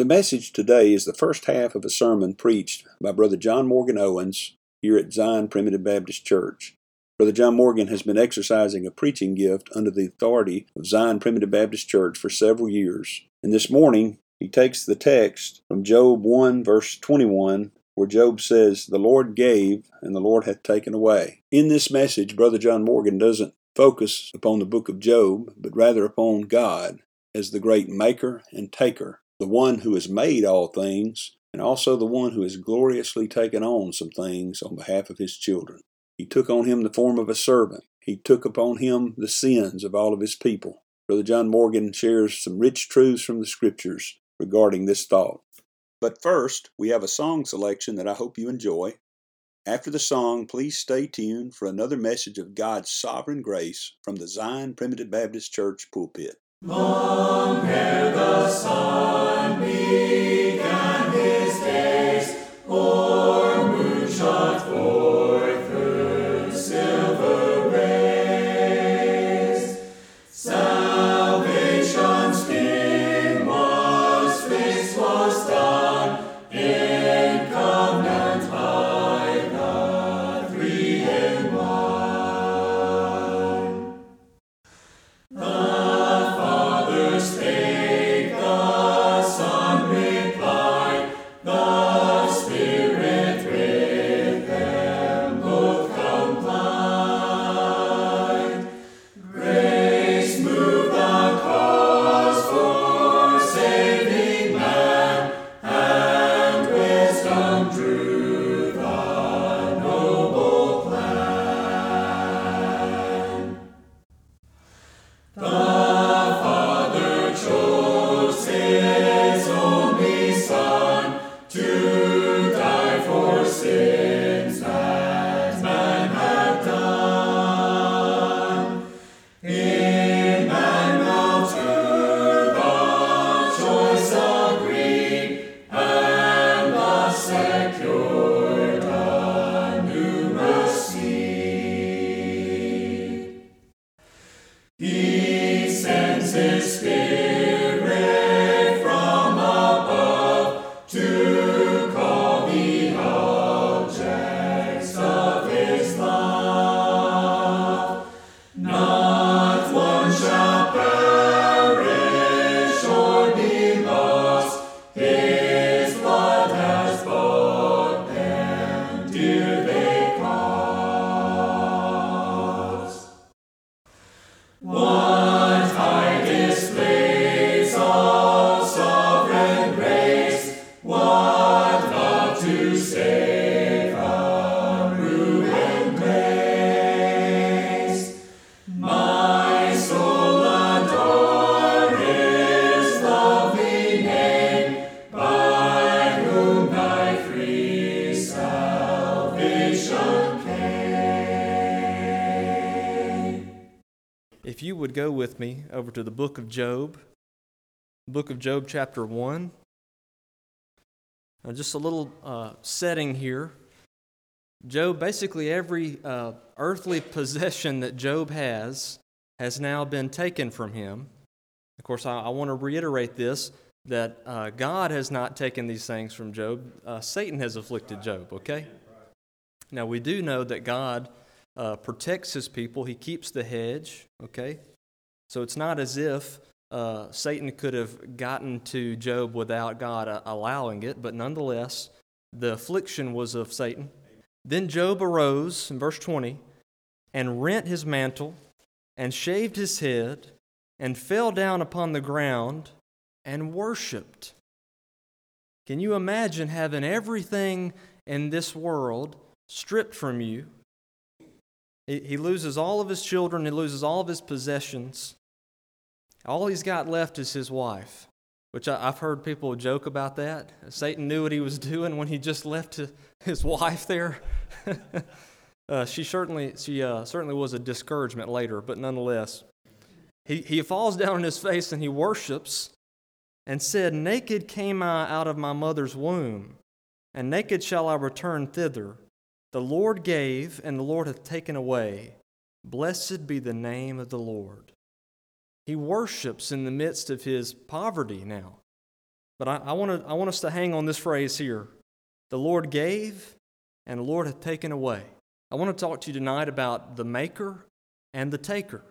The message today is the first half of a sermon preached by Brother John Morgan Owens here at Zion Primitive Baptist Church. Brother John Morgan has been exercising a preaching gift under the authority of Zion Primitive Baptist Church for several years. And this morning, he takes the text from Job 1, verse 21, where Job says, The Lord gave, and the Lord hath taken away. In this message, Brother John Morgan doesn't focus upon the book of Job, but rather upon God as the great maker and taker the one who has made all things, and also the one who has gloriously taken on some things on behalf of his children. He took on him the form of a servant. He took upon him the sins of all of his people. Brother John Morgan shares some rich truths from the scriptures regarding this thought. But first, we have a song selection that I hope you enjoy. After the song, please stay tuned for another message of God's sovereign grace from the Zion Primitive Baptist Church pulpit. Long ere the sun began his days, or forth would go with me over to the book of Job, book of Job, chapter 1. Now, just a little uh, setting here. Job, basically every uh, earthly possession that Job has has now been taken from him. Of course, I, I want to reiterate this that uh, God has not taken these things from Job. Uh, Satan has afflicted Job, okay? Now, we do know that God uh, protects his people, he keeps the hedge, okay? So it's not as if uh, Satan could have gotten to Job without God uh, allowing it, but nonetheless, the affliction was of Satan. Then Job arose, in verse 20, and rent his mantle, and shaved his head, and fell down upon the ground and worshiped. Can you imagine having everything in this world stripped from you? He, he loses all of his children, he loses all of his possessions. All he's got left is his wife, which I, have heard people joke about that. Satan knew what he was doing when he just left his wife there. uh, she certainly, she, uh, certainly was a discouragement later, but nonetheless. He, he falls down on his face and he worships and said, Naked came I out of my mother's womb, and naked shall I return thither. The Lord gave, and the Lord hath taken away. Blessed be the name of the Lord. He worships in the midst of his poverty now. But I, I, want, I want us to hang on this phrase here The Lord gave, and the Lord hath taken away. I want to talk to you tonight about the maker and the taker.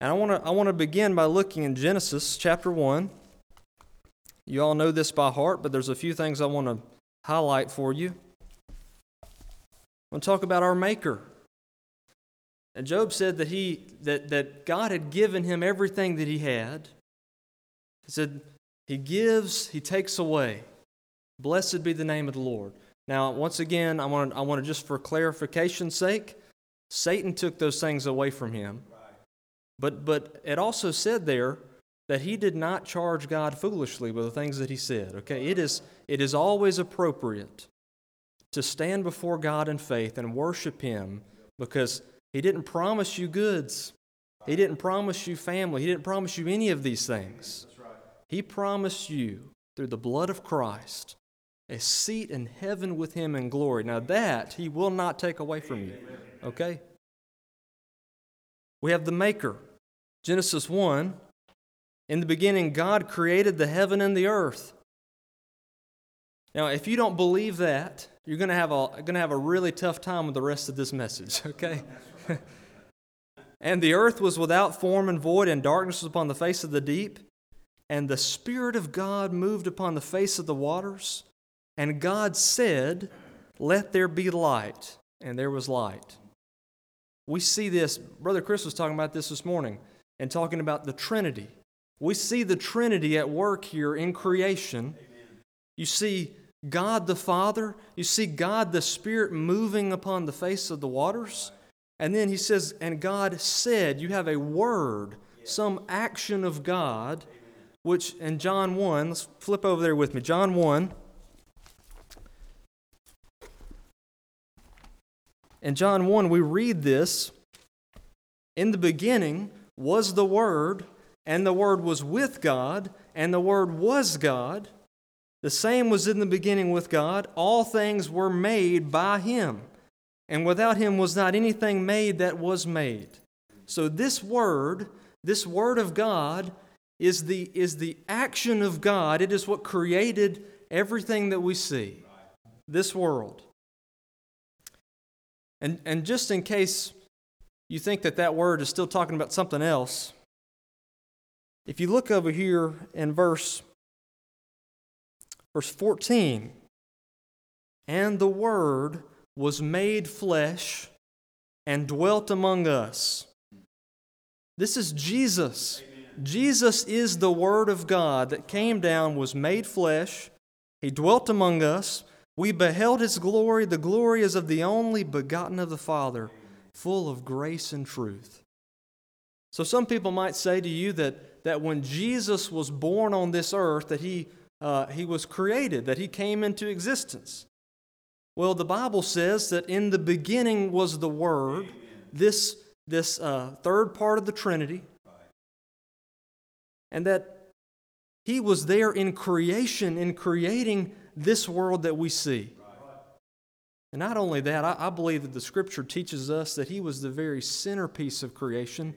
And I want to I want to begin by looking in Genesis chapter 1. You all know this by heart, but there's a few things I want to highlight for you. I want to talk about our maker. And Job said that he that, that God had given him everything that he had. He said, He gives, He takes away. Blessed be the name of the Lord. Now, once again, I want to, I want to just for clarification's sake, Satan took those things away from him. But, but it also said there that he did not charge God foolishly with the things that he said. Okay, it is, it is always appropriate to stand before God in faith and worship him because he didn't promise you goods. He didn't promise you family. He didn't promise you any of these things. He promised you through the blood of Christ a seat in heaven with him in glory. Now, that he will not take away from you. Okay? We have the Maker. Genesis 1 In the beginning, God created the heaven and the earth. Now, if you don't believe that, you're going to have a, going to have a really tough time with the rest of this message, okay? and the earth was without form and void, and darkness was upon the face of the deep. And the Spirit of God moved upon the face of the waters. And God said, Let there be light. And there was light. We see this, Brother Chris was talking about this this morning and talking about the Trinity. We see the Trinity at work here in creation. You see God the Father, you see God the Spirit moving upon the face of the waters. And then he says, and God said, you have a word, some action of God, which in John 1, let's flip over there with me. John 1. In John 1, we read this In the beginning, was the Word, and the Word was with God, and the Word was God. The same was in the beginning with God. All things were made by Him, and without Him was not anything made that was made. So, this Word, this Word of God, is the, is the action of God. It is what created everything that we see, this world. And, and just in case you think that that word is still talking about something else, if you look over here in verse verse 14, and the word was made flesh and dwelt among us. This is Jesus. Amen. Jesus is the word of God that came down, was made flesh. He dwelt among us. We beheld his glory. The glory is of the only begotten of the Father full of grace and truth. So some people might say to you that, that when Jesus was born on this earth, that he, uh, he was created, that he came into existence. Well, the Bible says that in the beginning was the Word, this, this uh, third part of the Trinity, and that he was there in creation, in creating this world that we see. And not only that, I, I, believe that the scripture teaches us that he was the very centerpiece of creation,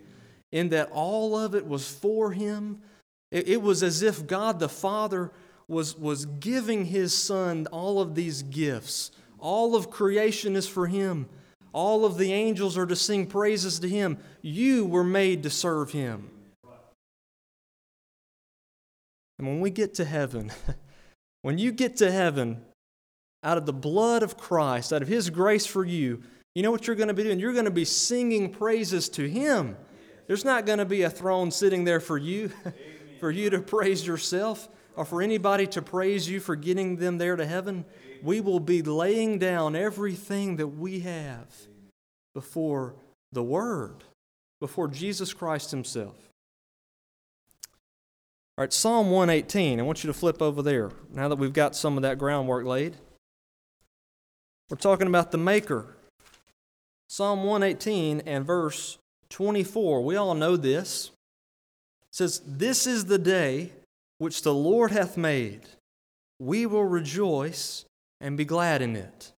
in that all of it was for him. It, it was as if God the Father was, was giving his son all of these gifts. All of creation is for him. All of the angels are to sing praises to him. You were made to serve him. And when we get to heaven, when you get to heaven, out of the blood of Christ, out of His grace for you, You know what you're going to be doing? You're going to be singing praises to Him. There's not going to be a throne sitting there for you, for you to praise yourself, or for anybody to praise you for getting them there to heaven. We will be laying down everything that we have before the Word, before Jesus Christ Himself. All right, Psalm 118. I want you to flip over there now that we've got some of that groundwork laid. We're talking about the Maker. Psalm 118 and verse 24. We all know this. It says, This is the day which the Lord hath made. We will rejoice and be glad in it.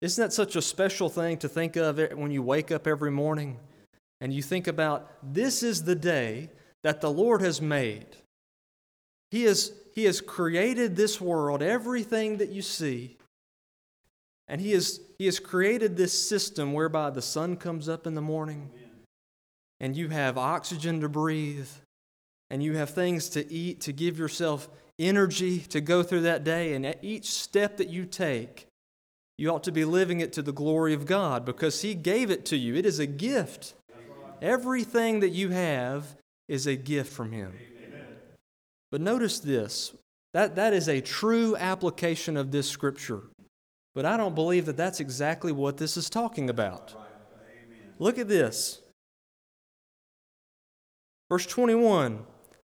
Isn't that such a special thing to think of when you wake up every morning and you think about this is the day that the Lord has made? He has, he has created this world, everything that you see, and he has, he has created this system whereby the sun comes up in the morning and you have oxygen to breathe and you have things to eat to give yourself energy to go through that day. And at each step that you take, you ought to be living it to the glory of God because He gave it to you. It is a gift. Everything that you have is a gift from Him. But notice this that, that is a true application of this scripture. But I don't believe that that's exactly what this is talking about. Look at this. Verse 21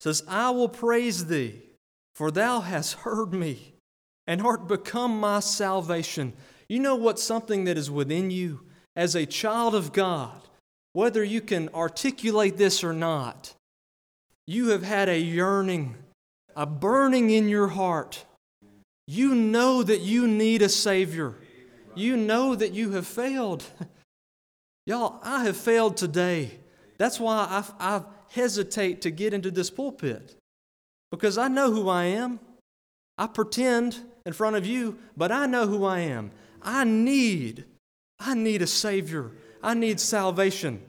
says, I will praise thee, for thou hast heard me, and art become my salvation. You know what something that is within you as a child of God, whether you can articulate this or not, you have had a yearning, a burning in your heart. You know that you need a Savior. You know that you have failed. Y'all, I have failed today. That's why I've, I've hesitate to get into this pulpit because I know who I am. I pretend in front of you, but I know who I am. I need, I need a Savior. I need salvation.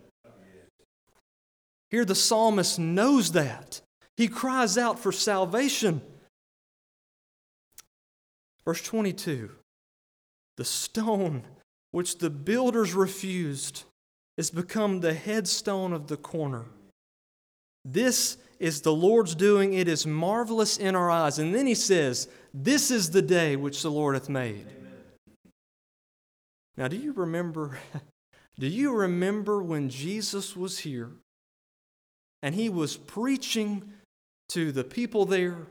Here, the psalmist knows that. He cries out for salvation. Verse 22 The stone which the builders refused is become the headstone of the corner. This is the Lord's doing. It is marvelous in our eyes. And then he says, This is the day which the Lord hath made. Amen. Now, do you remember? Do you remember when Jesus was here and he was preaching to the people there?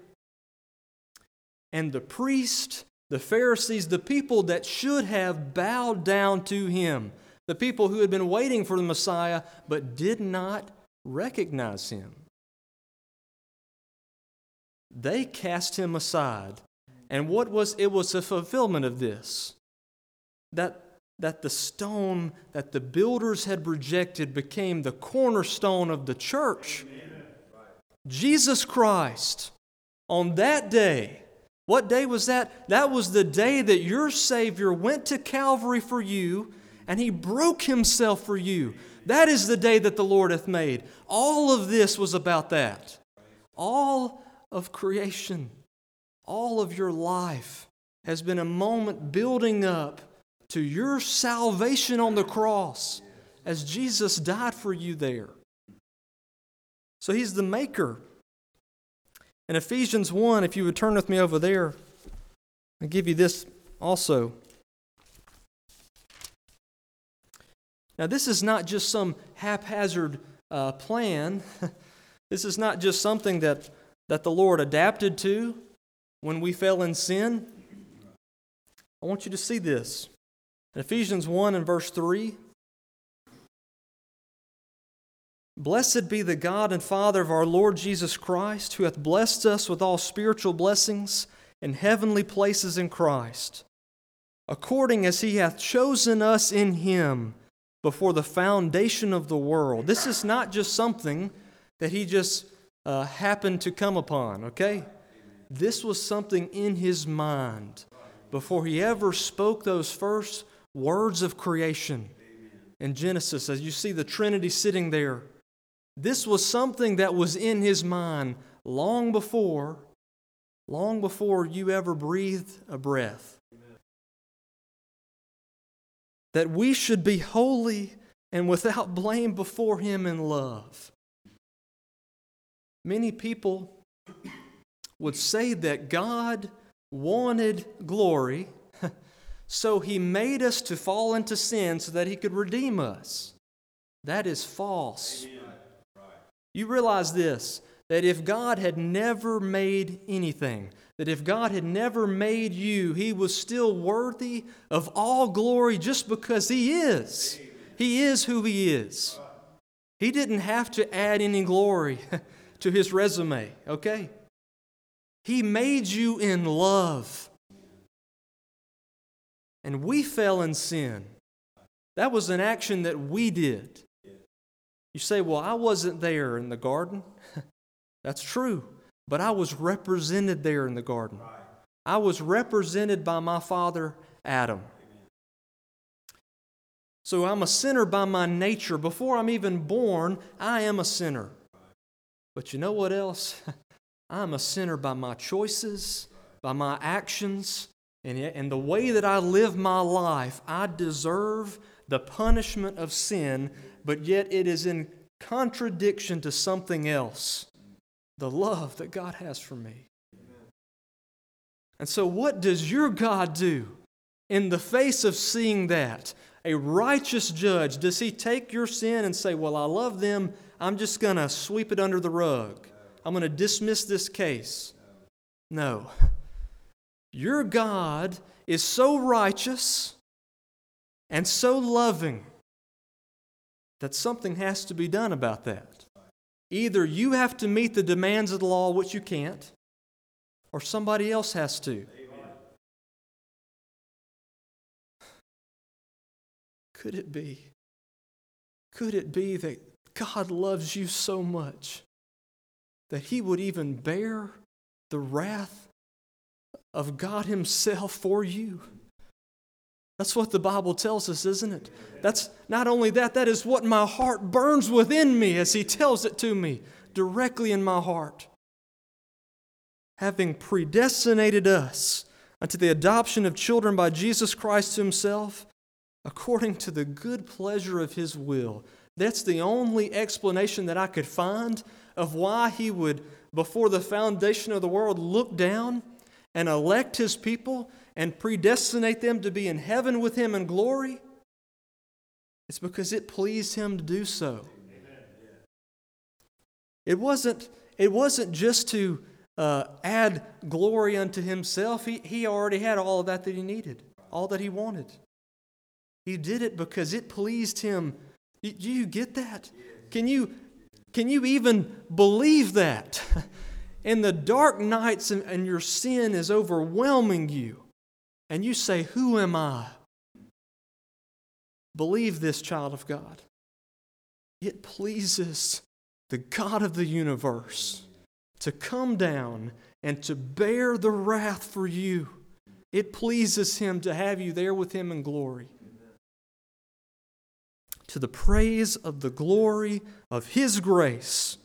And the priest, the Pharisees, the people that should have bowed down to him, the people who had been waiting for the Messiah but did not recognize him. They cast him aside. And what was it was a fulfillment of this. That that the stone that the builders had rejected became the cornerstone of the church. Jesus Christ. On that day, what day was that? That was the day that your Savior went to Calvary for you and he broke himself for you. That is the day that the Lord hath made. All of this was about that. All of creation, all of your life has been a moment building up to your salvation on the cross as Jesus died for you there. So he's the maker. In Ephesians 1, if you would turn with me over there, I'll give you this also. Now, this is not just some haphazard uh, plan. this is not just something that, that the Lord adapted to when we fell in sin. I want you to see this. In Ephesians 1 and verse 3 Blessed be the God and Father of our Lord Jesus Christ, who hath blessed us with all spiritual blessings in heavenly places in Christ, according as he hath chosen us in him before the foundation of the world. This is not just something that he just uh, happened to come upon, okay? This was something in his mind before he ever spoke those first words of creation in Genesis, as you see the Trinity sitting there. This was something that was in his mind long before, long before you ever breathed a breath. That we should be holy and without blame before Him in love. Many people would say that God wanted glory, so He made us to fall into sin so that He could redeem us. That is false. You realize this that if God had never made anything, that if God had never made you, He was still worthy of all glory just because He is. He is who He is. He didn't have to add any glory to His resume, okay? He made you in love. And we fell in sin. That was an action that we did. You say, Well, I wasn't there in the garden. That's true. But I was represented there in the garden. I was represented by my father, Adam. So I'm a sinner by my nature. Before I'm even born, I am a sinner. But you know what else? I'm a sinner by my choices, by my actions, and, and the way that I live my life. I deserve the punishment of sin, but yet it is in contradiction to something else the love that God has for me. And so, what does your God do in the face of seeing that? A righteous judge, does he take your sin and say, Well, I love them, I'm just going to sweep it under the rug? I'm going to dismiss this case? No. Your God is so righteous and so loving that something has to be done about that. Either you have to meet the demands of the law, which you can't, or somebody else has to. Could it be? Could it be that God loves you so much that He would even bear the wrath of God Himself for you? That's what the Bible tells us, isn't it? That's not only that, that is what my heart burns within me as He tells it to me directly in my heart. Having predestinated us unto the adoption of children by Jesus Christ Himself, according to the good pleasure of His will. That's the only explanation that I could find of why He would, before the foundation of the world, look down and elect His people and predestinate them to be in heaven with Him in glory? It's because it pleased Him to do so. It wasn't, it wasn't just to uh, add glory unto Himself, he, he already had all of that that He needed, all that He wanted. He did it because it pleased Him. Do you get that? Can you, can you even believe that? in the dark nights and, and your sin is overwhelming you, and you say, Who am I? Believe this, child of God. It pleases the God of the universe to come down and to bear the wrath for you. It pleases Him to have you there with Him in glory. To the praise of the glory of His grace,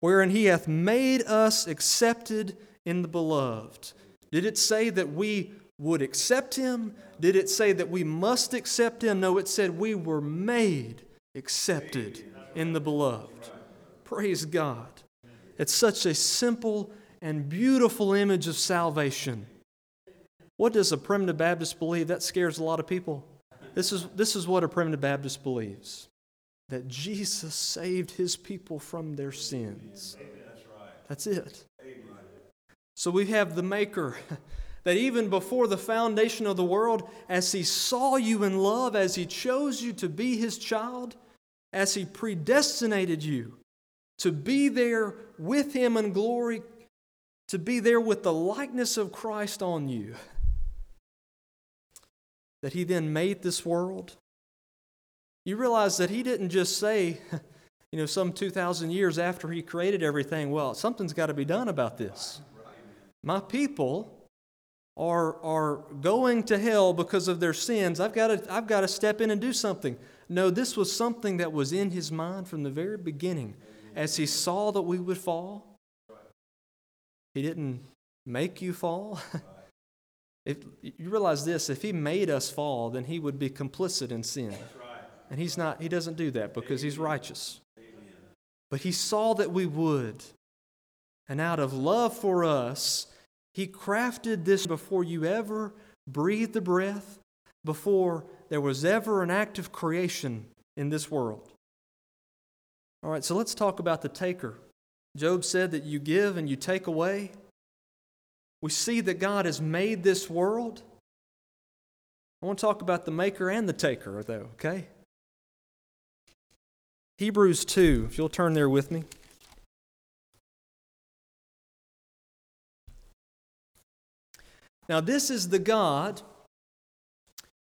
wherein He hath made us accepted in the beloved. Did it say that we would accept him? Did it say that we must accept him? No, it said we were made accepted in the beloved. Praise God. It's such a simple and beautiful image of salvation. What does a primitive Baptist believe? That scares a lot of people. This is, this is what a primitive Baptist believes that Jesus saved his people from their sins. That's it. So we have the Maker that even before the foundation of the world, as He saw you in love, as He chose you to be His child, as He predestinated you to be there with Him in glory, to be there with the likeness of Christ on you, that He then made this world. You realize that He didn't just say, you know, some 2,000 years after He created everything, well, something's got to be done about this. My people are, are going to hell because of their sins, I've got, to, I've got to step in and do something. No, this was something that was in his mind from the very beginning. As he saw that we would fall, he didn't make you fall. if you realize this, if he made us fall, then he would be complicit in sin. And he's not, he doesn't do that because he's righteous. But he saw that we would. And out of love for us, he crafted this before you ever breathed the breath, before there was ever an act of creation in this world. All right, so let's talk about the taker. Job said that you give and you take away. We see that God has made this world. I want to talk about the maker and the taker, though, okay? Hebrews 2, if you'll turn there with me. Now, this is the God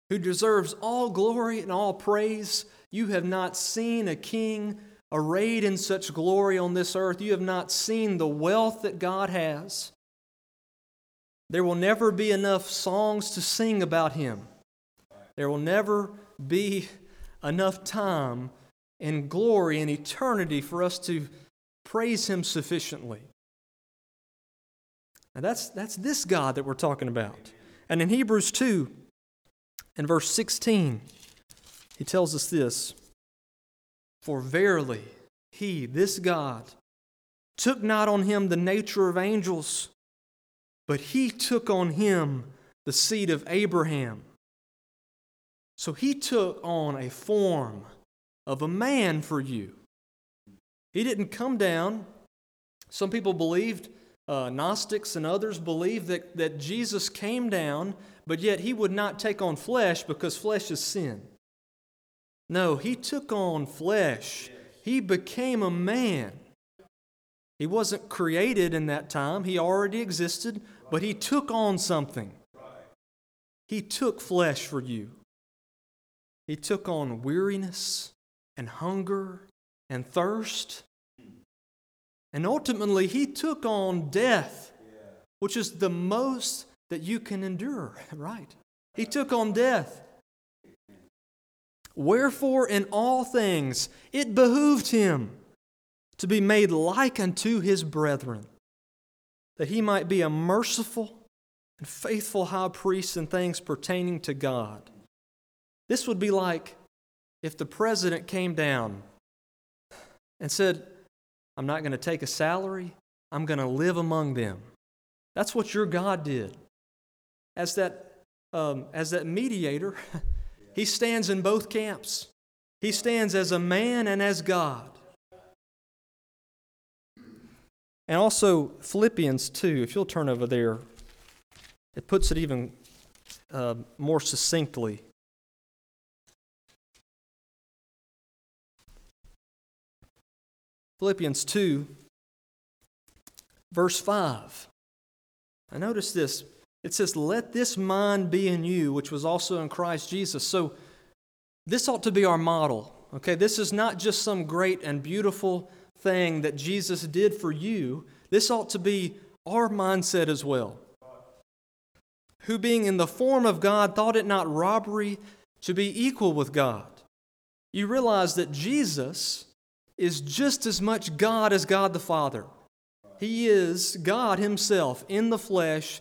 who deserves all glory and all praise. You have not seen a king arrayed in such glory on this earth. You have not seen the wealth that God has. There will never be enough songs to sing about him. There will never be enough time and glory and eternity for us to praise him sufficiently. Now that's, that's this God that we're talking about. And in Hebrews 2, in verse 16, he tells us this For verily, he, this God, took not on him the nature of angels, but he took on him the seed of Abraham. So he took on a form of a man for you. He didn't come down. Some people believed, uh, Gnostics and others believe that, that Jesus came down, but yet he would not take on flesh because flesh is sin. No, he took on flesh. He became a man. He wasn't created in that time, he already existed, but he took on something. He took flesh for you. He took on weariness and hunger and thirst. And ultimately, he took on death, which is the most that you can endure, right? He took on death. Wherefore, in all things, it behooved him to be made like unto his brethren, that he might be a merciful and faithful high priest in things pertaining to God. This would be like if the president came down and said, I'm not going to take a salary, I'm going to live among them. That's what your God did. As that, um, as that mediator, he stands in both camps. He stands as a man and as God. And also, Philippians 2, if you'll turn over there, it puts it even uh, more succinctly. Philippians 2, verse 5. I notice this. It says, Let this mind be in you, which was also in Christ Jesus. So, this ought to be our model. Okay, this is not just some great and beautiful thing that Jesus did for you. This ought to be our mindset as well. Who, being in the form of God, thought it not robbery to be equal with God. You realize that Jesus is just as much God as God the Father. He is God Himself in the flesh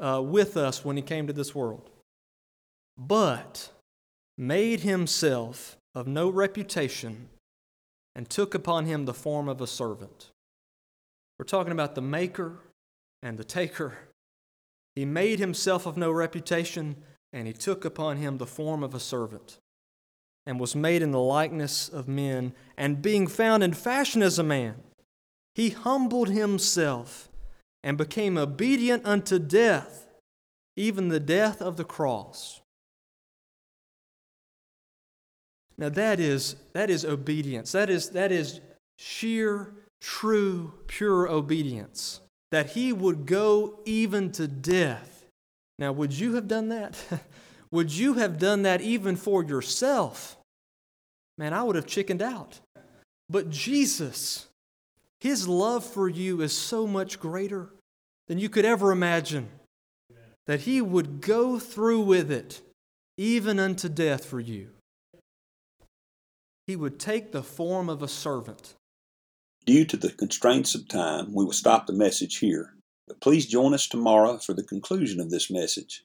uh, with us when He came to this world. But made Himself of no reputation and took upon Him the form of a servant. We're talking about the maker and the taker. He made Himself of no reputation and He took upon Him the form of a servant and was made in the likeness of men, and being found in fashion as a man, he humbled himself and became obedient unto death, even the death of the cross. Now that is that is obedience. That is that is sheer, true, pure obedience. That he would go even to death. Now, would you have done that? would you have done that even for yourself? Man, I would have chickened out. But Jesus, his love for you is so much greater than you could ever imagine that he would go through with it even unto death for you. He would take the form of a servant. Due to the constraints of time, we will stop the message here. But please join us tomorrow for the conclusion of this message.